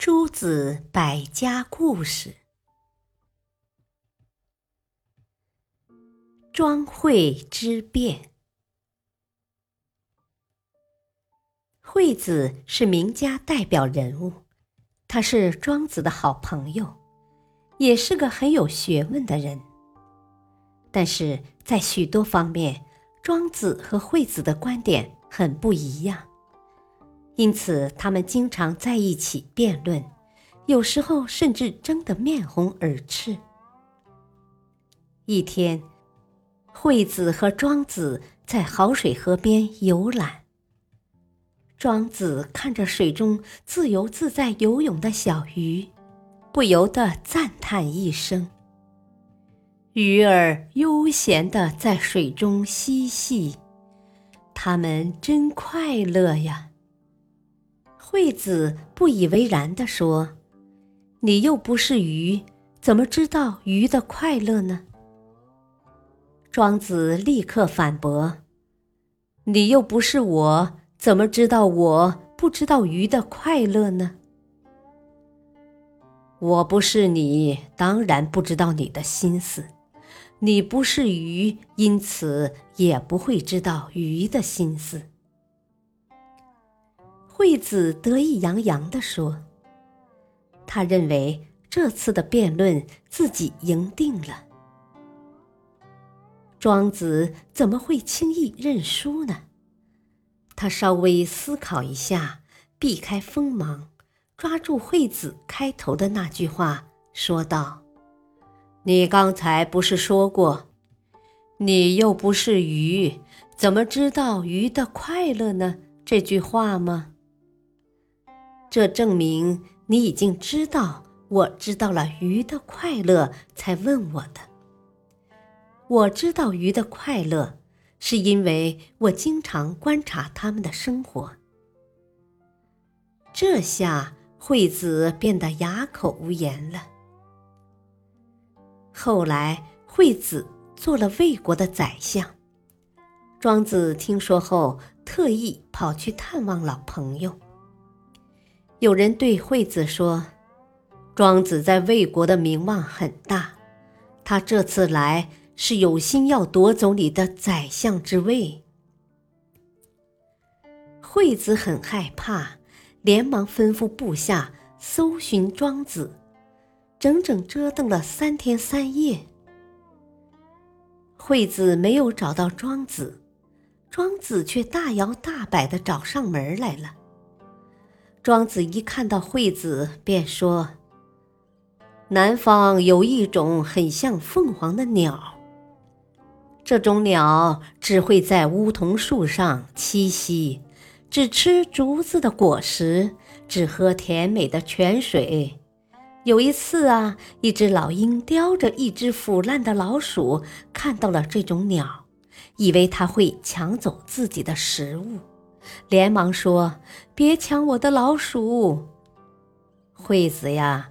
诸子百家故事：庄惠之变。惠子是名家代表人物，他是庄子的好朋友，也是个很有学问的人。但是在许多方面，庄子和惠子的观点很不一样。因此，他们经常在一起辩论，有时候甚至争得面红耳赤。一天，惠子和庄子在好水河边游览。庄子看着水中自由自在游泳的小鱼，不由得赞叹一声：“鱼儿悠闲地在水中嬉戏，它们真快乐呀。”惠子不以为然地说：“你又不是鱼，怎么知道鱼的快乐呢？”庄子立刻反驳：“你又不是我，怎么知道我不知道鱼的快乐呢？”我不是你，当然不知道你的心思；你不是鱼，因此也不会知道鱼的心思。惠子得意洋洋地说：“他认为这次的辩论自己赢定了。”庄子怎么会轻易认输呢？他稍微思考一下，避开锋芒，抓住惠子开头的那句话，说道：“你刚才不是说过，你又不是鱼，怎么知道鱼的快乐呢？这句话吗？”这证明你已经知道，我知道了鱼的快乐，才问我的。我知道鱼的快乐，是因为我经常观察它们的生活。这下惠子变得哑口无言了。后来，惠子做了魏国的宰相。庄子听说后，特意跑去探望老朋友。有人对惠子说：“庄子在魏国的名望很大，他这次来是有心要夺走你的宰相之位。”惠子很害怕，连忙吩咐部下搜寻庄子，整整折腾了三天三夜。惠子没有找到庄子，庄子却大摇大摆的找上门来了。庄子一看到惠子，便说：“南方有一种很像凤凰的鸟，这种鸟只会在梧桐树上栖息，只吃竹子的果实，只喝甜美的泉水。有一次啊，一只老鹰叼着一只腐烂的老鼠，看到了这种鸟，以为它会抢走自己的食物。”连忙说：“别抢我的老鼠，惠子呀！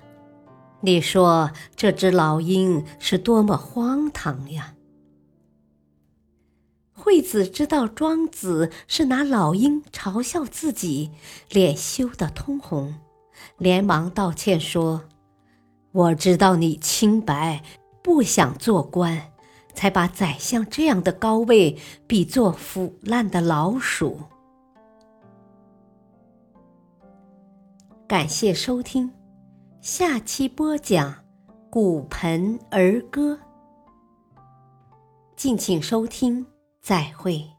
你说这只老鹰是多么荒唐呀！”惠子知道庄子是拿老鹰嘲笑自己，脸羞得通红，连忙道歉说：“我知道你清白，不想做官，才把宰相这样的高位比作腐烂的老鼠。”感谢收听，下期播讲《骨盆儿歌》，敬请收听，再会。